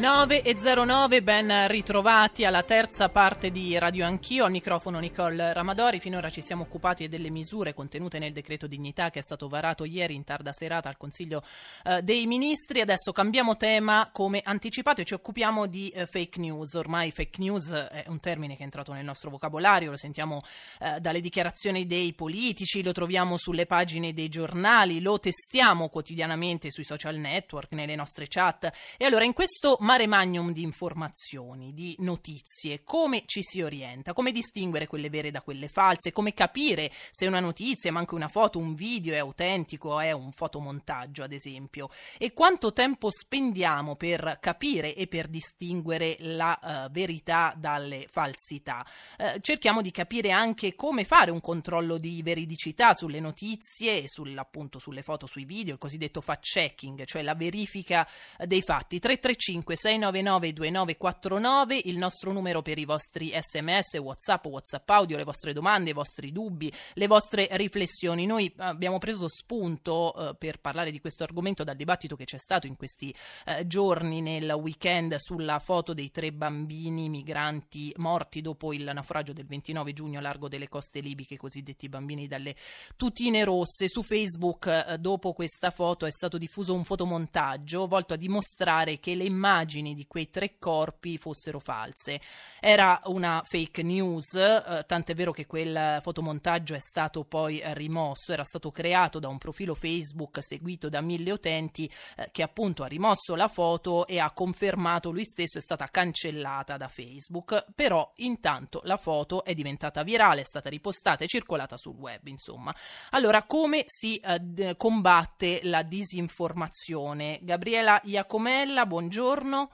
9.09, ben ritrovati alla terza parte di Radio Anch'io, al microfono Nicole Ramadori. Finora ci siamo occupati delle misure contenute nel decreto dignità che è stato varato ieri in tarda serata al Consiglio eh, dei Ministri. Adesso cambiamo tema come anticipato e ci occupiamo di eh, fake news. Ormai fake news è un termine che è entrato nel nostro vocabolario, lo sentiamo eh, dalle dichiarazioni dei politici, lo troviamo sulle pagine dei giornali, lo testiamo quotidianamente sui social network, nelle nostre chat. E allora in questo mare magnum di informazioni, di notizie, come ci si orienta, come distinguere quelle vere da quelle false, come capire se una notizia, ma anche una foto, un video è autentico o è un fotomontaggio, ad esempio, e quanto tempo spendiamo per capire e per distinguere la uh, verità dalle falsità. Uh, cerchiamo di capire anche come fare un controllo di veridicità sulle notizie e sulle foto, sui video, il cosiddetto fact checking, cioè la verifica dei fatti. 335 699 2949 il nostro numero per i vostri sms, whatsapp, whatsapp audio, le vostre domande, i vostri dubbi, le vostre riflessioni. Noi abbiamo preso spunto eh, per parlare di questo argomento dal dibattito che c'è stato in questi eh, giorni nel weekend sulla foto dei tre bambini migranti morti dopo il naufragio del 29 giugno a largo delle coste libiche, cosiddetti bambini dalle tutine rosse. Su Facebook eh, dopo questa foto è stato diffuso un fotomontaggio volto a dimostrare che le immagini immagini di quei tre corpi fossero false. Era una fake news, eh, tant'è vero che quel fotomontaggio è stato poi eh, rimosso, era stato creato da un profilo Facebook seguito da mille utenti eh, che appunto ha rimosso la foto e ha confermato lui stesso è stata cancellata da Facebook, però intanto la foto è diventata virale, è stata ripostata e circolata sul web, insomma. Allora, come si eh, combatte la disinformazione? Gabriela Iacomella, buongiorno. now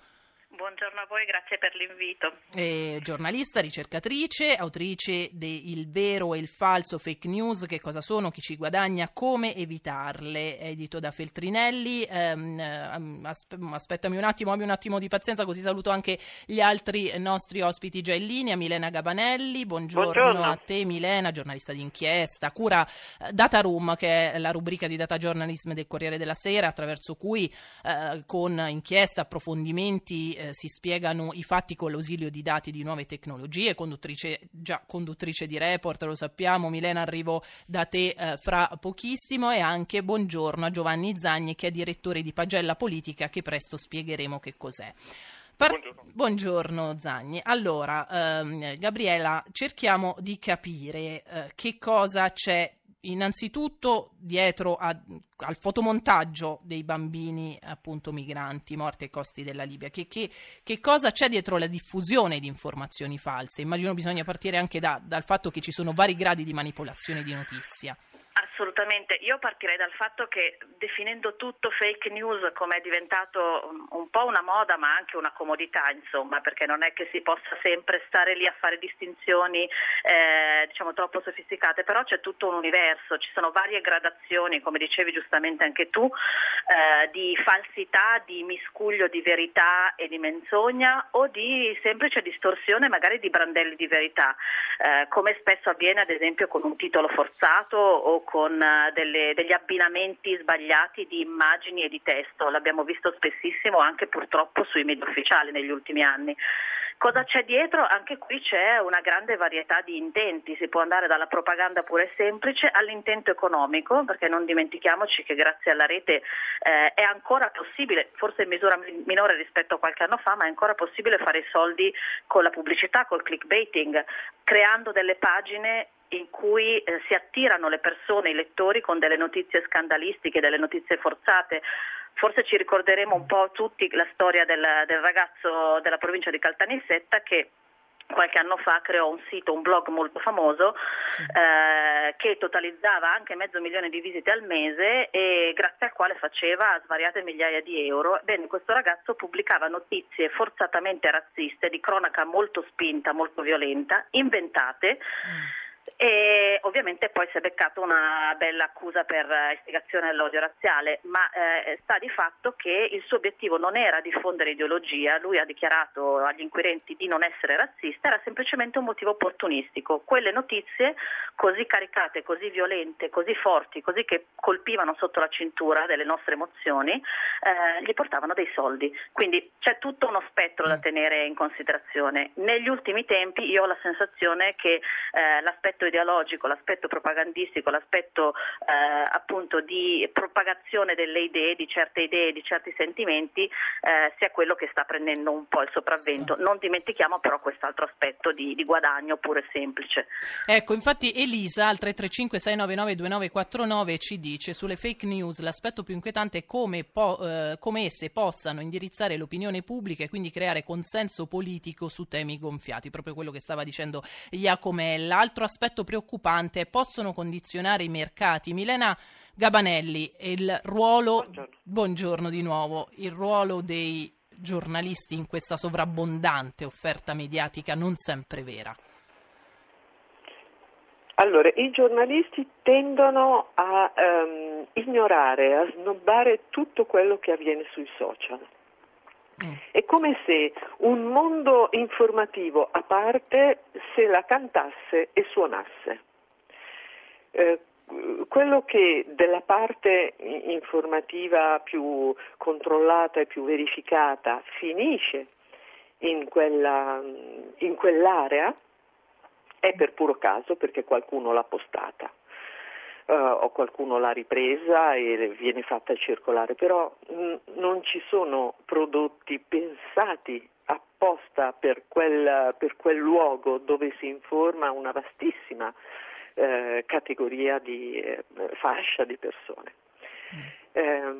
Buongiorno a voi, grazie per l'invito. È giornalista, ricercatrice, autrice di Il vero e il falso fake news, che cosa sono, chi ci guadagna, come evitarle, edito da Feltrinelli. Ehm, ehm aspettami un attimo, abbi un attimo di pazienza, così saluto anche gli altri nostri ospiti già in linea. Milena Gabanelli, buongiorno, buongiorno. a te Milena, giornalista d'inchiesta, cura eh, Data Room, che è la rubrica di data journalism del Corriere della Sera, attraverso cui eh, con inchiesta, approfondimenti, eh, si spiegano i fatti con l'ausilio di dati di nuove tecnologie, conduttrice, già conduttrice di report, lo sappiamo, Milena arrivo da te eh, fra pochissimo e anche buongiorno a Giovanni Zagni che è direttore di Pagella Politica che presto spiegheremo che cos'è. Par- buongiorno. buongiorno. Zagni. Allora, ehm, Gabriela, cerchiamo di capire eh, che cosa c'è innanzitutto dietro a, al fotomontaggio dei bambini appunto migranti morti ai costi della Libia. Che, che, che, cosa c'è dietro la diffusione di informazioni false? Immagino bisogna partire anche da, dal fatto che ci sono vari gradi di manipolazione di notizia. Assolutamente, io partirei dal fatto che definendo tutto fake news come è diventato un po' una moda ma anche una comodità, insomma, perché non è che si possa sempre stare lì a fare distinzioni eh, diciamo troppo sofisticate, però c'è tutto un universo, ci sono varie gradazioni, come dicevi giustamente anche tu, eh, di falsità, di miscuglio di verità e di menzogna o di semplice distorsione magari di brandelli di verità, eh, come spesso avviene ad esempio con un titolo forzato o con con eh, delle, degli abbinamenti sbagliati di immagini e di testo. L'abbiamo visto spessissimo anche purtroppo sui media ufficiali negli ultimi anni. Cosa c'è dietro? Anche qui c'è una grande varietà di intenti, si può andare dalla propaganda pure semplice all'intento economico, perché non dimentichiamoci che grazie alla rete eh, è ancora possibile, forse in misura minore rispetto a qualche anno fa, ma è ancora possibile fare soldi con la pubblicità, col clickbaiting, creando delle pagine in cui eh, si attirano le persone, i lettori con delle notizie scandalistiche, delle notizie forzate. Forse ci ricorderemo un po' tutti la storia del, del ragazzo della provincia di Caltanissetta che qualche anno fa creò un sito, un blog molto famoso sì. eh, che totalizzava anche mezzo milione di visite al mese e grazie al quale faceva svariate migliaia di euro. Bene, questo ragazzo pubblicava notizie forzatamente razziste, di cronaca molto spinta, molto violenta, inventate. Mm E ovviamente poi si è beccato una bella accusa per istigazione all'odio razziale, ma eh, sta di fatto che il suo obiettivo non era diffondere ideologia, lui ha dichiarato agli inquirenti di non essere razzista, era semplicemente un motivo opportunistico. Quelle notizie così caricate, così violente, così forti, così che colpivano sotto la cintura delle nostre emozioni, eh, gli portavano dei soldi. Quindi c'è tutto uno spettro da mm. tenere in considerazione. Negli ultimi tempi io ho la sensazione che eh, l'aspetto ideologico, l'aspetto propagandistico, l'aspetto eh, appunto di propagazione delle idee, di certe idee, di certi sentimenti, eh, sia quello che sta prendendo un po' il sopravvento. Non dimentichiamo però quest'altro aspetto di, di, guadagno pure semplice. Ecco, infatti Elisa al 335 699 2949 ci dice sulle fake news l'aspetto più inquietante è come, po- eh, come esse possano indirizzare l'opinione pubblica e quindi creare consenso politico su temi gonfiati, proprio quello che stava dicendo Iacomella. Altro aspetto aspetto preoccupante possono condizionare i mercati. Milena Gabanelli, il ruolo, buongiorno. buongiorno di nuovo, il ruolo dei giornalisti in questa sovrabbondante offerta mediatica non sempre vera. Allora, i giornalisti tendono a um, ignorare, a snobbare tutto quello che avviene sui social. È come se un mondo informativo a parte se la cantasse e suonasse. Eh, quello che della parte informativa più controllata e più verificata finisce in, quella, in quell'area è per puro caso perché qualcuno l'ha postata uh, o qualcuno l'ha ripresa e viene fatta circolare, però mh, non ci sono prodotti pensati apposta per quel, per quel luogo dove si informa una vastissima eh, categoria di eh, fascia di persone. Mm. Eh,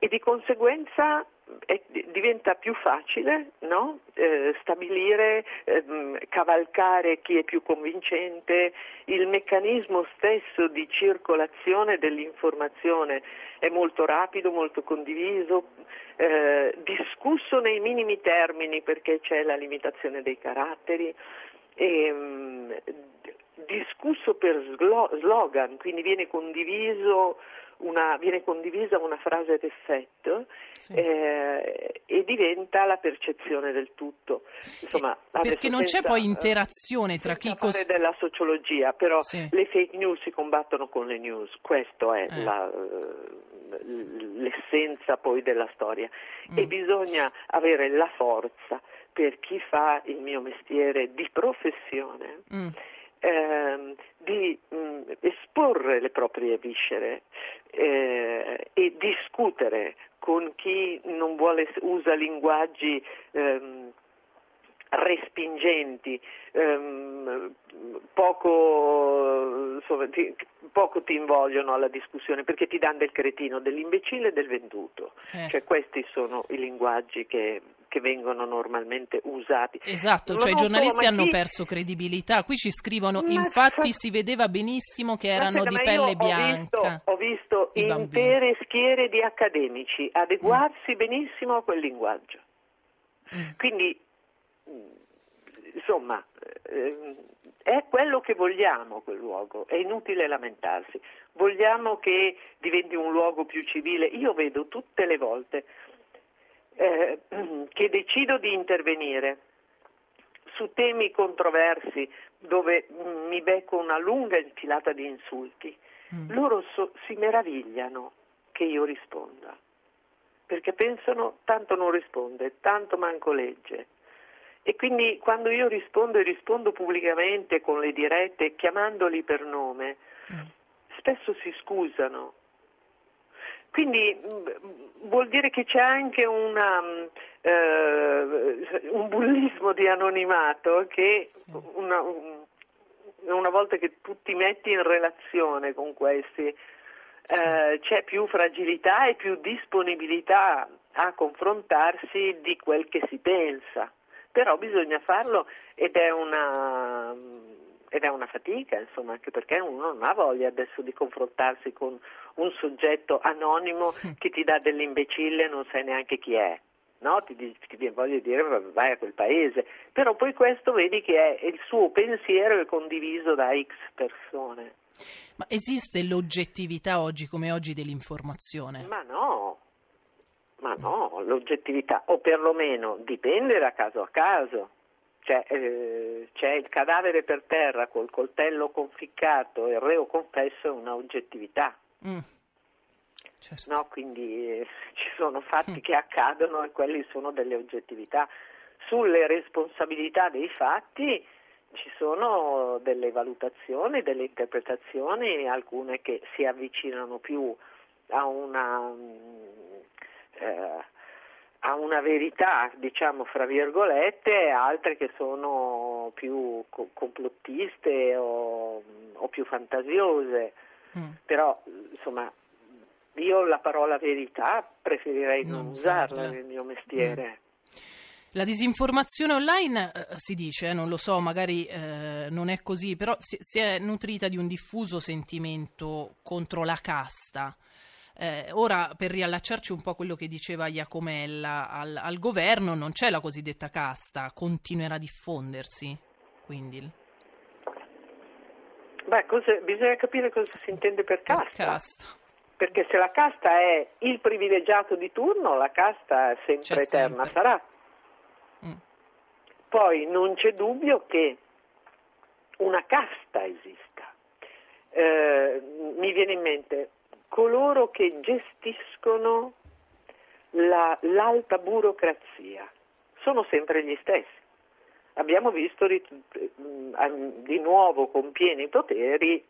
e di conseguenza è, diventa più facile no? eh, stabilire, eh, cavalcare chi è più convincente, il meccanismo stesso di circolazione dell'informazione è molto rapido, molto condiviso, eh, discusso nei minimi termini perché c'è la limitazione dei caratteri. E, mh, discusso per slogan, quindi viene condiviso una, viene condivisa una frase d'effetto sì. eh, e diventa la percezione del tutto. Insomma, Perché non c'è poi interazione tra chi... Cos- della sociologia, però sì. le fake news si combattono con le news, questa è eh. la, l'essenza poi della storia mm. e bisogna avere la forza per chi fa il mio mestiere di professione. Mm ehm, di mh, mm, esporre le proprie viscere eh, e discutere con chi non vuole, usa linguaggi ehm, respingenti, ehm, poco, insomma, ti, poco, ti, invogliono alla discussione perché ti danno del cretino, dell'imbecille e del venduto. Eh. Cioè, questi sono i linguaggi che che vengono normalmente usati. Esatto, cioè i giornalisti hanno chi... perso credibilità. Qui ci scrivono, ma infatti sa... si vedeva benissimo che erano di pelle bianca. Ho visto, ho visto intere schiere di accademici adeguarsi mm. benissimo a quel linguaggio. Mm. Quindi, insomma, eh, è quello che vogliamo quel luogo, è inutile lamentarsi. Vogliamo che diventi un luogo più civile. Io vedo tutte le volte eh, che decido di intervenire su temi controversi dove mi becco una lunga infilata di insulti, mm. loro so, si meravigliano che io risponda, perché pensano tanto non risponde, tanto manco legge. E quindi quando io rispondo e rispondo pubblicamente con le dirette, chiamandoli per nome, mm. spesso si scusano quindi mm, vuol dire che c'è anche una, mm, eh, un bullismo di anonimato che una, una, volta che tu ti metti in relazione con questi eh, c'è più fragilità e più disponibilità a confrontarsi di quel che si pensa. Però bisogna farlo ed è una ed è una fatica, insomma, anche perché uno non ha voglia adesso di confrontarsi con un soggetto anonimo che ti dà dell'imbecille e non sai neanche chi è. no? ti, ti voglio dire vai a quel paese, però poi questo vedi che è il suo pensiero è condiviso da X persone. Ma esiste l'oggettività oggi come oggi dell'informazione? Ma no, ma no, l'oggettività, o perlomeno dipende da caso a caso. Cioè, eh, c'è il cadavere per terra col coltello conficcato e il reo confesso è una oggettività. Mm. Certo. No, quindi eh, ci sono fatti mm. che accadono e quelli sono delle oggettività. Sulle responsabilità dei fatti ci sono delle valutazioni, delle interpretazioni, alcune che si avvicinano più a una, eh, a una verità, diciamo fra virgolette, altre che sono più complottiste o, o più fantasiose. Mm. Però insomma io la parola verità preferirei non, non usarla nel mio mestiere. Mm. La disinformazione online eh, si dice, non lo so, magari eh, non è così, però si, si, è nutrita di un diffuso sentimento contro la casta. Eh, ora, per riallacciarci un po' a quello che diceva Iacomella, al, al governo non c'è la cosiddetta casta, continuerà a diffondersi. Quindi. Beh, cosa, bisogna capire cosa si intende per casta. Per casta. Perché se la casta è il privilegiato di turno, la casta sempre c'è eterna sempre. sarà. Poi non c'è dubbio che una casta esista. Eh, mi viene in mente coloro che gestiscono la, l'alta burocrazia, sono sempre gli stessi. Abbiamo visto di, di nuovo con pieni poteri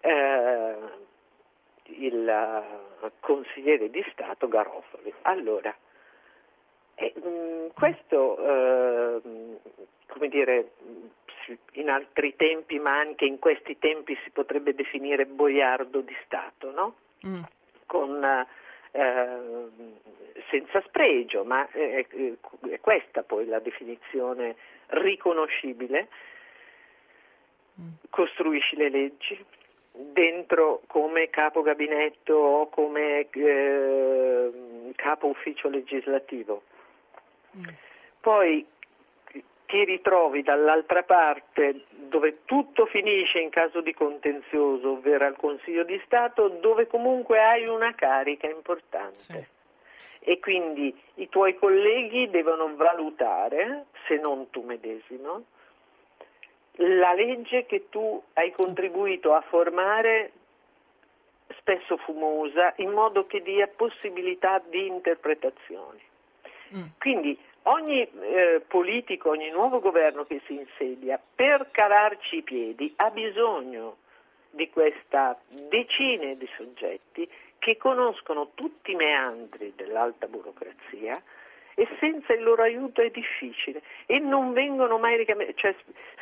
eh, il consigliere di Stato Garofoli. Allora, e, mh, mm, questo, eh, come dire, in altri tempi, ma anche in questi tempi si potrebbe definire boiardo di Stato, no? Mm. Con, eh, senza spregio, ma è, è, questa poi la definizione riconoscibile. Mm. Costruisci le leggi dentro come capo gabinetto o come eh, capo ufficio legislativo poi ti ritrovi dall'altra parte dove tutto finisce in caso di contenzioso, ovvero al Consiglio di Stato, dove comunque hai una carica importante. Sì. E quindi i tuoi colleghi devono valutare, se non tu medesimo, la legge che tu hai contribuito a formare, spesso fumosa, in modo che dia possibilità di interpretazioni. Mm. Quindi ogni eh, politico, ogni nuovo governo che si insedia, per calarci i piedi, ha bisogno di questa decine di soggetti che conoscono tutti i meandri dell'alta burocrazia e senza il loro aiuto è difficile e non vengono mai ricambiati, cioè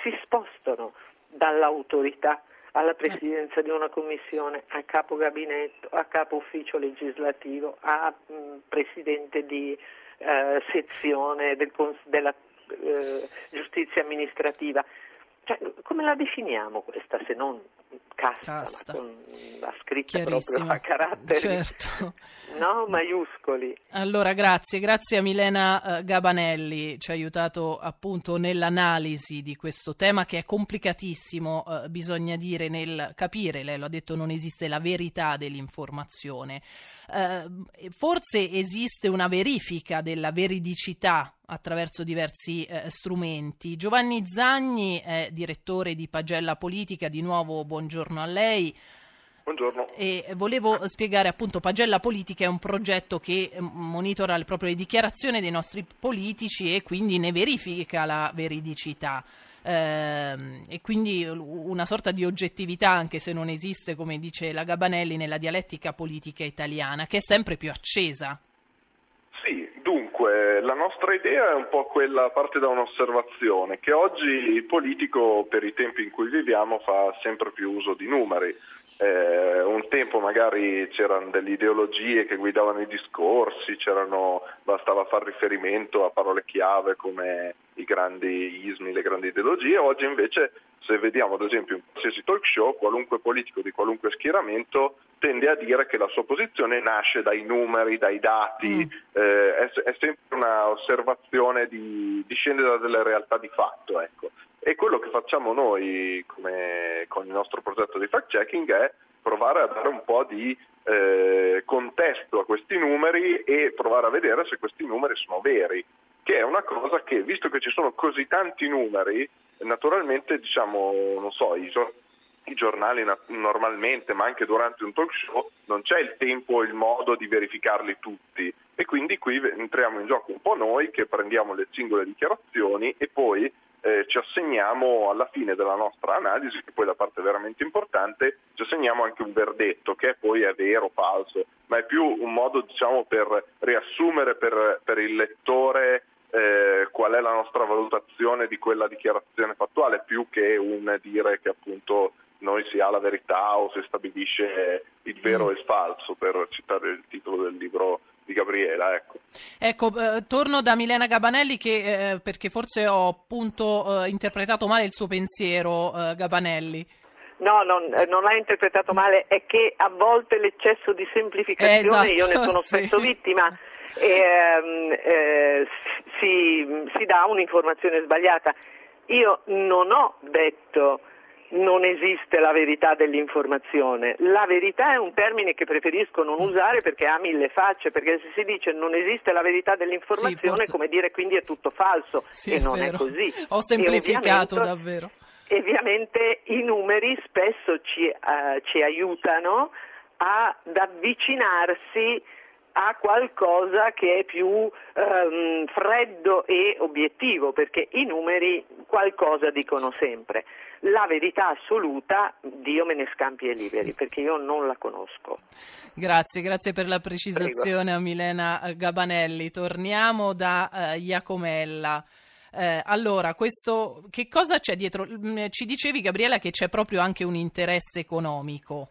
si spostano dall'autorità alla presidenza di una commissione, a capo gabinetto, a capo ufficio legislativo, a mh, presidente di eh, sezione del, della eh, giustizia amministrativa. Cioè, come la definiamo questa se non casta, casta. con la scritta proprio a caratteri certo. no, maiuscoli. Allora, grazie, grazie a Milena uh, Gabanelli, ci ha aiutato appunto nell'analisi di questo tema che è complicatissimo, uh, bisogna dire, nel capire, lei lo ha detto, non esiste la verità dell'informazione. Uh, forse esiste una verifica della veridicità attraverso diversi eh, strumenti. Giovanni Zagni è direttore di Pagella Politica, di nuovo buongiorno a lei. Buongiorno. E volevo spiegare appunto Pagella Politica è un progetto che eh, monitora proprio le dichiarazioni dei nostri politici e quindi ne verifica la veridicità. Eh, e quindi una sorta di oggettività, anche se non esiste, come dice la Gabanelli, nella dialettica politica italiana, che è sempre più accesa. Dunque, la nostra idea è un po' quella, parte da un'osservazione, che oggi il politico, per i tempi in cui viviamo, fa sempre più uso di numeri. Eh, un tempo magari c'erano delle ideologie che guidavano i discorsi, bastava fare riferimento a parole chiave come i grandi ismi, le grandi ideologie, oggi invece se vediamo ad esempio in qualsiasi talk show, qualunque politico di qualunque schieramento tende a dire che la sua posizione nasce dai numeri, dai dati, mm. eh, è, è, sempre una osservazione di, discende da delle realtà di fatto. Ecco. E quello che facciamo noi come, con il nostro progetto di fact checking è provare a dare un po' di eh, contesto a questi numeri e provare a vedere se questi numeri sono veri, che è una cosa che, visto che ci sono così tanti numeri, naturalmente diciamo, non so, i, i giornali normalmente, ma anche durante un talk show, non c'è il tempo e il modo di verificarli tutti. E quindi qui entriamo in gioco un po' noi che prendiamo le singole dichiarazioni e poi eh, ci assegniamo alla fine della nostra analisi, che poi è la parte veramente importante, ci assegniamo anche un verdetto che poi è vero o falso, ma è più un modo diciamo, per riassumere per, per il lettore eh, qual è la nostra valutazione di quella dichiarazione fattuale, più che un dire che appunto noi si ha la verità o si stabilisce il vero mm. e il falso, per citare il titolo del libro di Gabriela. Ecco, ecco eh, torno da Milena Gabanelli che, eh, perché forse ho appunto eh, interpretato male il suo pensiero, eh, Gabanelli. No, non, eh, non l'ha interpretato male, è che a volte l'eccesso di semplificazione, esatto, io ne sono spesso sì. vittima, ehm, eh, si, si dà un'informazione sbagliata. Io non ho detto non esiste la verità dell'informazione. La verità è un termine che preferisco non usare perché ha mille facce, perché se si dice non esiste la verità dell'informazione sì, forse... come dire quindi è tutto falso sì, e è non vero. è così. Ho semplificato davvero. Ovviamente i numeri spesso ci, uh, ci aiutano ad avvicinarsi a qualcosa che è più um, freddo e obiettivo, perché i numeri qualcosa dicono sempre. La verità assoluta, Dio me ne scampi e liberi, perché io non la conosco. Grazie, grazie per la precisazione Prego. a Milena Gabanelli. Torniamo da uh, Iacomella. Eh, allora, questo, che cosa c'è dietro? Mm, ci dicevi, Gabriela, che c'è proprio anche un interesse economico.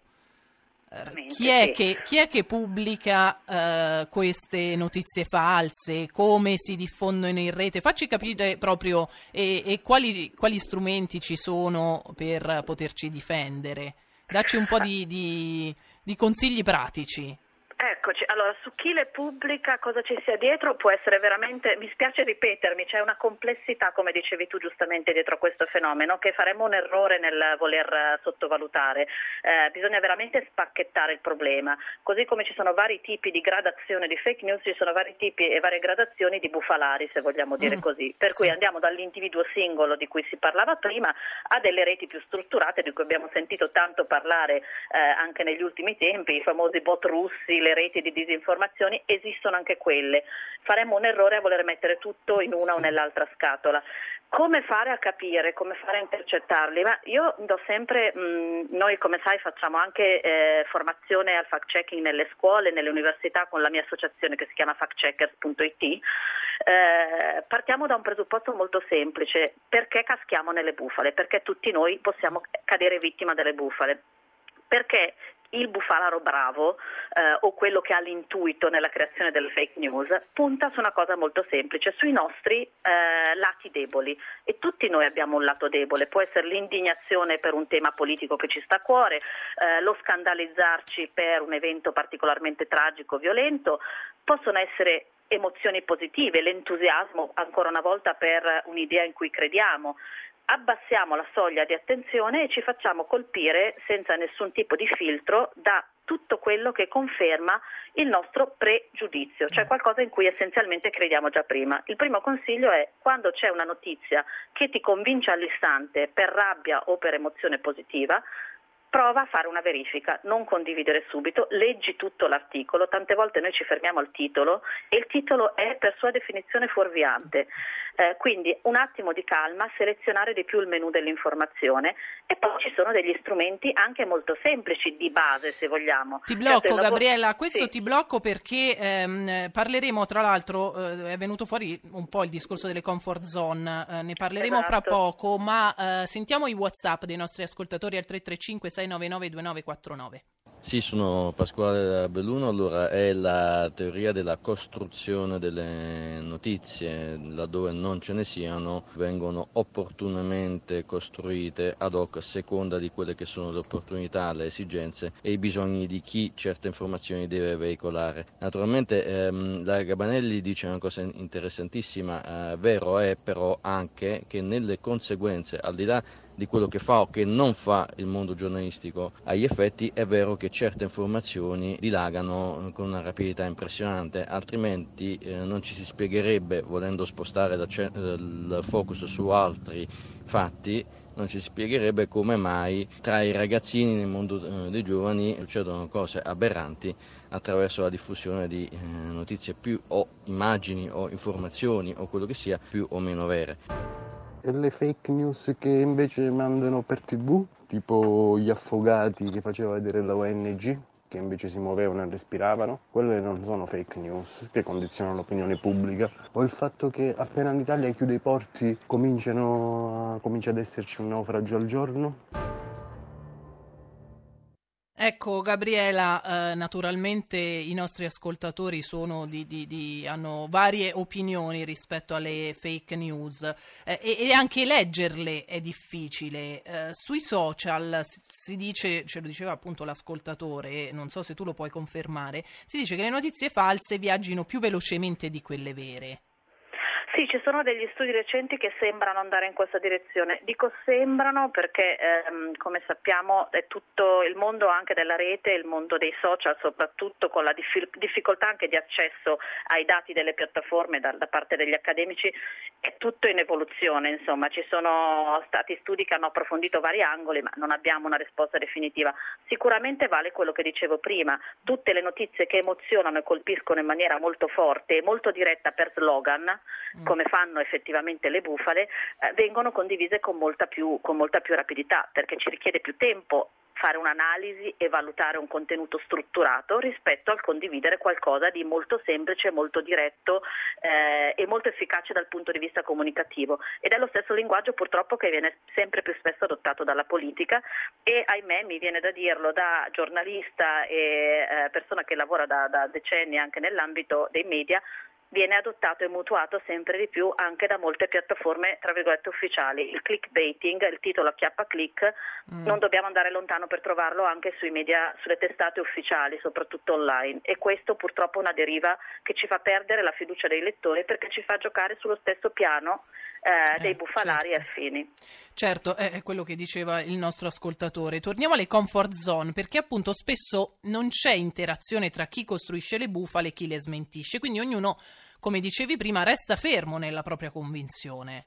Chi è, che, chi è, che, pubblica uh, queste notizie false? Come si diffondono in rete? Facci capire proprio e, e quali, quali, strumenti ci sono per poterci difendere. Dacci un po' di, di, di consigli pratici. Eccoci, allora su chi le pubblica, cosa ci sia dietro, può essere veramente, mi spiace ripetermi, c'è una complessità, come dicevi tu giustamente, dietro questo fenomeno che faremmo un errore nel voler sottovalutare. Eh, bisogna veramente spacchettare il problema, così come ci sono vari tipi di gradazione di fake news, ci sono vari tipi e varie gradazioni di bufalari, se vogliamo dire mm. così. Per sì. cui andiamo dall'individuo singolo di cui si parlava prima a delle reti più strutturate di cui abbiamo sentito tanto parlare eh, anche negli ultimi tempi, i famosi bot russi, le reti di disinformazioni, esistono anche quelle. Faremmo un errore a voler mettere tutto in una sì. o nell'altra scatola. Come fare a capire, come fare a intercettarli? Ma io do sempre, mh, noi come sai facciamo anche eh, formazione al fact checking nelle scuole, nelle università con la mia associazione che si chiama factcheckers.it. Eh, partiamo da un presupposto molto semplice, perché caschiamo nelle bufale? Perché tutti noi possiamo cadere vittima delle bufale? Perché il bufalaro bravo eh, o quello che ha l'intuito nella creazione delle fake news punta su una cosa molto semplice, sui nostri eh, lati deboli. E tutti noi abbiamo un lato debole, può essere l'indignazione per un tema politico che ci sta a cuore, eh, lo scandalizzarci per un evento particolarmente tragico violento, possono essere emozioni positive, l'entusiasmo ancora una volta per un'idea in cui crediamo, abbassiamo la soglia di attenzione e ci facciamo colpire senza nessun tipo di filtro da tutto quello che conferma il nostro pregiudizio, cioè qualcosa in cui essenzialmente crediamo già prima. Il primo consiglio è quando c'è una notizia che ti convince all'istante per rabbia o per emozione positiva, prova a fare una verifica, non condividere subito, leggi tutto l'articolo, tante volte noi ci fermiamo al titolo e il titolo è per sua definizione fuorviante. Eh, quindi un attimo di calma, selezionare di più il menu dell'informazione e poi ci sono degli strumenti anche molto semplici di base se vogliamo. Ti blocco certo, Gabriella, questo sì. ti blocco perché ehm, parleremo tra l'altro, eh, è venuto fuori un po' il discorso delle comfort zone, eh, ne parleremo esatto. fra poco, ma eh, sentiamo i Whatsapp dei nostri ascoltatori al 335 699 2949. Sì, sono Pasquale Belluno, allora è la teoria della costruzione delle notizie, laddove non ce ne siano, vengono opportunamente costruite ad hoc a seconda di quelle che sono le opportunità, le esigenze e i bisogni di chi certe informazioni deve veicolare. Naturalmente ehm, la Gabanelli dice una cosa interessantissima, eh, vero è però anche che nelle conseguenze, al di là di quello che fa o che non fa il mondo giornalistico. Agli effetti, è vero che certe informazioni dilagano con una rapidità impressionante, altrimenti eh, non ci si spiegherebbe, volendo spostare il focus su altri fatti, non ci spiegherebbe come mai tra i ragazzini nel mondo eh, dei giovani succedono cose aberranti attraverso la diffusione di eh, notizie più o immagini o informazioni o quello che sia più o meno vere e le fake news che invece mandano per tv, tipo gli affogati che faceva vedere la ONG, che invece si muovevano e respiravano, quelle non sono fake news che condizionano l'opinione pubblica, o il fatto che appena l'Italia chiude i porti comincia ad esserci un naufragio al giorno. Ecco, Gabriela, eh, naturalmente i nostri ascoltatori di, di, di, hanno varie opinioni rispetto alle fake news eh, e, e, anche leggerle è difficile. Eh, sui social si dice, ce lo diceva appunto l'ascoltatore, non so se tu lo puoi confermare, si dice che le notizie false viaggino più velocemente di quelle vere. Sì, ci sono degli studi recenti che sembrano andare in questa direzione. Dico sembrano perché, ehm, come sappiamo, è tutto il mondo anche della rete, il mondo dei social, soprattutto con la dif- difficoltà anche di accesso ai dati delle piattaforme da, da, parte degli accademici, è tutto in evoluzione. Insomma, ci sono stati studi che hanno approfondito vari angoli, ma non abbiamo una risposta definitiva. Sicuramente vale quello che dicevo prima, tutte le notizie che emozionano e colpiscono in maniera molto forte e molto diretta per slogan. Come fanno effettivamente le bufale, eh, vengono condivise con molta, più, con molta più rapidità perché ci richiede più tempo fare un'analisi e valutare un contenuto strutturato rispetto al condividere qualcosa di molto semplice, molto diretto eh, e molto efficace dal punto di vista comunicativo. Ed è lo stesso linguaggio purtroppo che viene sempre più spesso adottato dalla politica e ahimè mi viene da dirlo da giornalista e eh, persona che lavora da, da decenni anche nell'ambito dei media, viene adottato e mutuato sempre di più anche da molte piattaforme tra virgolette ufficiali. Il clickbaiting, il titolo a chiappa click, mm. non dobbiamo andare lontano per trovarlo anche sui media, sulle testate ufficiali, soprattutto online. E questo purtroppo è una deriva che ci fa perdere la fiducia dei lettori perché ci fa giocare sullo stesso piano eh, dei eh, bufalari certo. affini. Certo, è quello che diceva il nostro ascoltatore. Torniamo alle comfort zone perché appunto spesso non c'è interazione tra chi costruisce le bufale e chi le smentisce, quindi ognuno, come dicevi prima, resta fermo nella propria convinzione.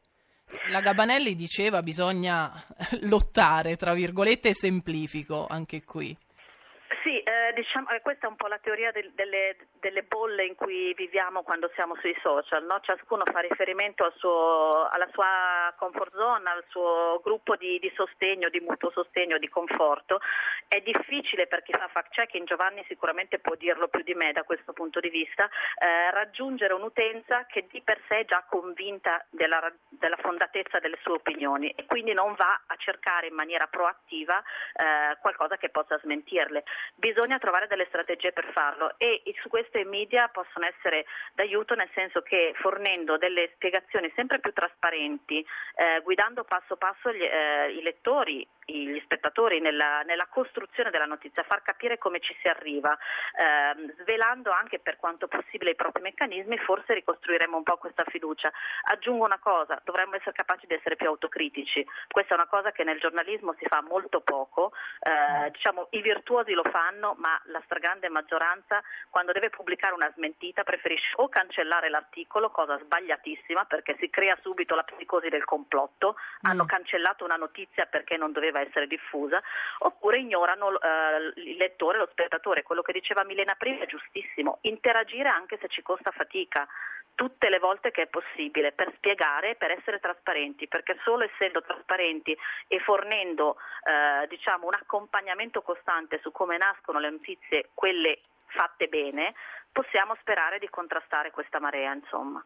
La Gabanelli diceva bisogna lottare, tra virgolette, semplifico anche qui. Sì, eh, diciamo, eh, questa è un po' la teoria del, delle, delle, bolle in cui viviamo quando siamo sui social, no? ciascuno fa riferimento al suo, alla sua comfort zone, al suo gruppo di, di, sostegno, di mutuo sostegno, di conforto. È difficile per chi fa fact checking, Giovanni sicuramente può dirlo più di me da questo punto di vista, eh, raggiungere un'utenza che di per sé è già convinta della, della, fondatezza delle sue opinioni e quindi non va a cercare in maniera proattiva eh, qualcosa che possa smentirle bisogna trovare delle strategie per farlo e su questo i media possono essere d'aiuto nel senso che fornendo delle spiegazioni sempre più trasparenti, eh, guidando passo passo gli, eh, i lettori, gli spettatori nella, nella, costruzione della notizia, far capire come ci si arriva, eh, svelando anche per quanto possibile i propri meccanismi, forse ricostruiremo un po' questa fiducia. Aggiungo una cosa, dovremmo essere capaci di essere più autocritici, questa è una cosa che nel giornalismo si fa molto poco, eh, diciamo, i virtuosi lo fanno fanno, ma la stragrande maggioranza quando deve pubblicare una smentita preferisce o cancellare l'articolo, cosa sbagliatissima perché si crea subito la psicosi del complotto, mm. hanno cancellato una notizia perché non doveva essere diffusa, oppure ignorano eh, il lettore, lo spettatore. Quello che diceva Milena prima è giustissimo, interagire anche se ci costa fatica tutte le volte che è possibile per spiegare, per essere trasparenti, perché solo essendo trasparenti e fornendo eh, diciamo, un accompagnamento costante su come nascono le notizie, quelle fatte bene, possiamo sperare di contrastare questa marea, insomma.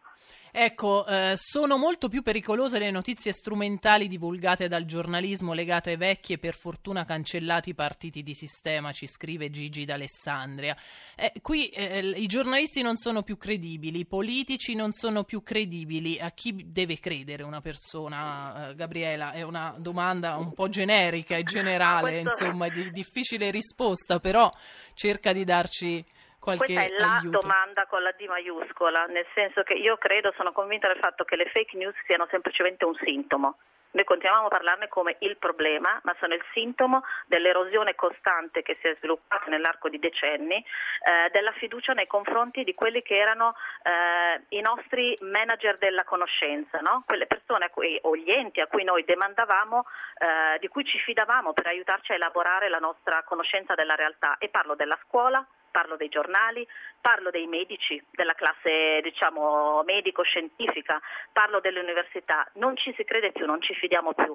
Ecco, eh, sono molto più pericolose le notizie strumentali divulgate dal giornalismo legate ai vecchi e per fortuna cancellati partiti di sistema, ci scrive Gigi d'Alessandria. Eh, qui eh, i giornalisti non sono più credibili, i politici non sono più credibili. A chi deve credere una persona, eh, Gabriela? È una domanda un po' generica e generale, Questo... insomma, di difficile risposta, però cerca di darci qualche Questa è la aiuto. domanda con la D maiuscola, nel senso che io credo, sono convinta del fatto che le fake news siano semplicemente un sintomo. Noi continuiamo a parlarne come il problema, ma sono il sintomo dell'erosione costante che si è sviluppata nell'arco di decenni eh, della fiducia nei confronti di quelli che erano eh, i nostri manager della conoscenza, no? quelle persone cui, o gli enti a cui noi demandavamo, eh, di cui ci fidavamo per aiutarci a elaborare la nostra conoscenza della realtà. E parlo della scuola, parlo dei giornali, parlo dei medici, della classe diciamo medico-scientifica, parlo delle università, non ci si crede più, non ci fidiamo più.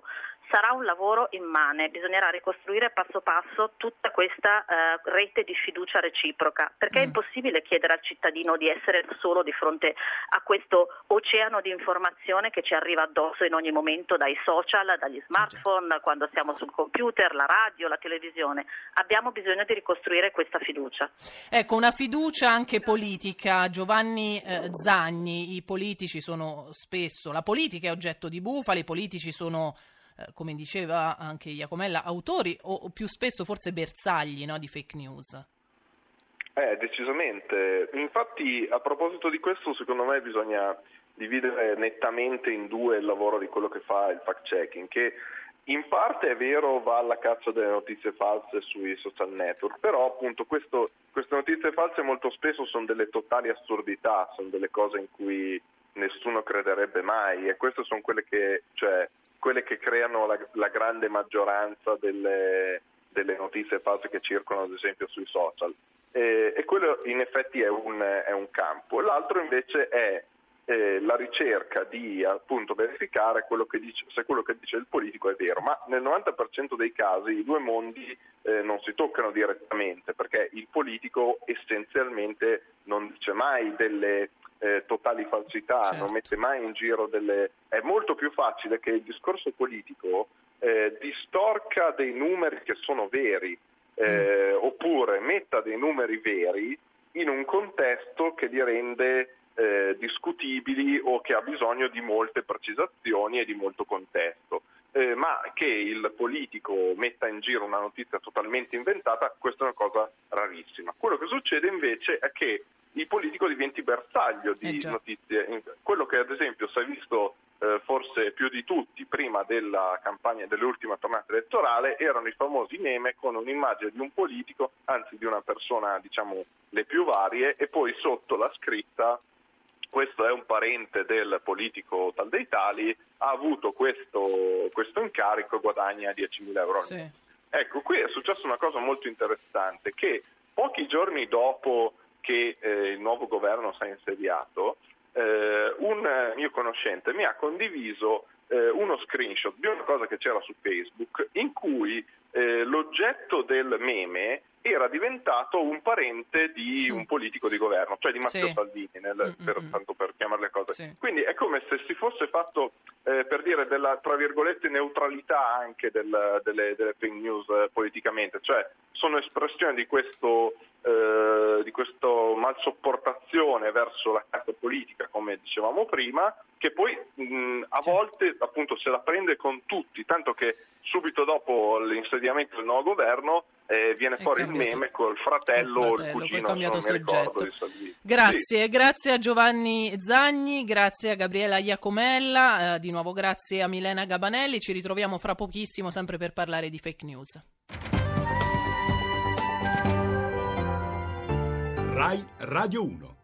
Sarà un lavoro immane, bisognerà ricostruire passo passo tutta questa eh, rete di fiducia reciproca, perché mm. è impossibile chiedere al cittadino di essere solo di fronte a questo oceano di informazione che ci arriva addosso in ogni momento dai social, dagli smartphone, quando siamo sul computer, la radio, la televisione. Abbiamo bisogno di ricostruire questa fiducia. Ecco, una fiducia anche politica. Giovanni eh, Zagni, i politici sono spesso, la politica è oggetto di bufale, i politici sono, eh, come diceva anche Iacomella, autori o, più spesso forse bersagli no, di fake news. Eh, decisamente. Infatti, a proposito di questo, secondo me bisogna dividere nettamente in due il lavoro di quello che fa il fact checking, che in parte è vero, va alla caccia delle notizie false sui social network, però appunto questo, queste notizie false molto spesso sono delle totali assurdità, sono delle cose in cui nessuno crederebbe mai e queste sono quelle che, cioè, quelle che creano la, la, grande maggioranza delle, delle, notizie false che circolano ad esempio sui social. E, e quello in effetti è un, è un campo. L'altro invece è eh, la ricerca di appunto verificare quello dice, se quello che dice il politico è vero, ma nel 90% dei casi i due mondi eh, non si toccano direttamente perché il politico essenzialmente non dice mai delle eh, totali falsità, certo. non mette mai in giro delle... È molto più facile che il discorso politico eh, distorca dei numeri che sono veri eh, mm. oppure metta dei numeri veri in un contesto che li rende eh, discutibili o che ha bisogno di molte precisazioni e di molto contesto. Eh, ma che il politico metta in giro una notizia totalmente inventata, questa è una cosa rarissima. Quello che succede invece è che il politico diventi bersaglio di eh notizie. Quello che ad esempio si è visto forse più di tutti prima della campagna dell'ultima tornata elettorale erano i famosi meme con un'immagine di un politico, anzi di una persona diciamo le più varie e poi sotto la scritta questo è un parente del politico tal dei tali, ha avuto questo, questo incarico e guadagna 10.000 euro. Sì. Ecco, qui è successa una cosa molto interessante, che pochi giorni dopo che eh, il nuovo governo si è insediato, eh, un mio conoscente mi ha condiviso eh, uno screenshot di una cosa che c'era su Facebook in cui eh, l'oggetto del meme era diventato un parente di un politico di governo, cioè di Matteo sì. Salvini, nel, mm, per, mm, mm. tanto per chiamare le cose. Sì. Quindi è come se si fosse fatto, eh, per dire, della, tra virgolette, neutralità anche del, delle, delle fake news eh, politicamente, cioè sono espressione di questo, eh, di questo malsopportazione verso la classe politica, come dicevamo prima, che poi mh, a volte appunto se la prende con tutti, tanto che subito dopo l'insediamento del nuovo governo eh, viene fuori il meme col fratello o il cugino, non mi ricordo, Grazie, sì. grazie a Giovanni Zagni, grazie a Gabriela Iacomella, eh, di nuovo grazie a Milena Gabanelli, ci ritroviamo fra pochissimo sempre per parlare di fake news. RAI Radio 1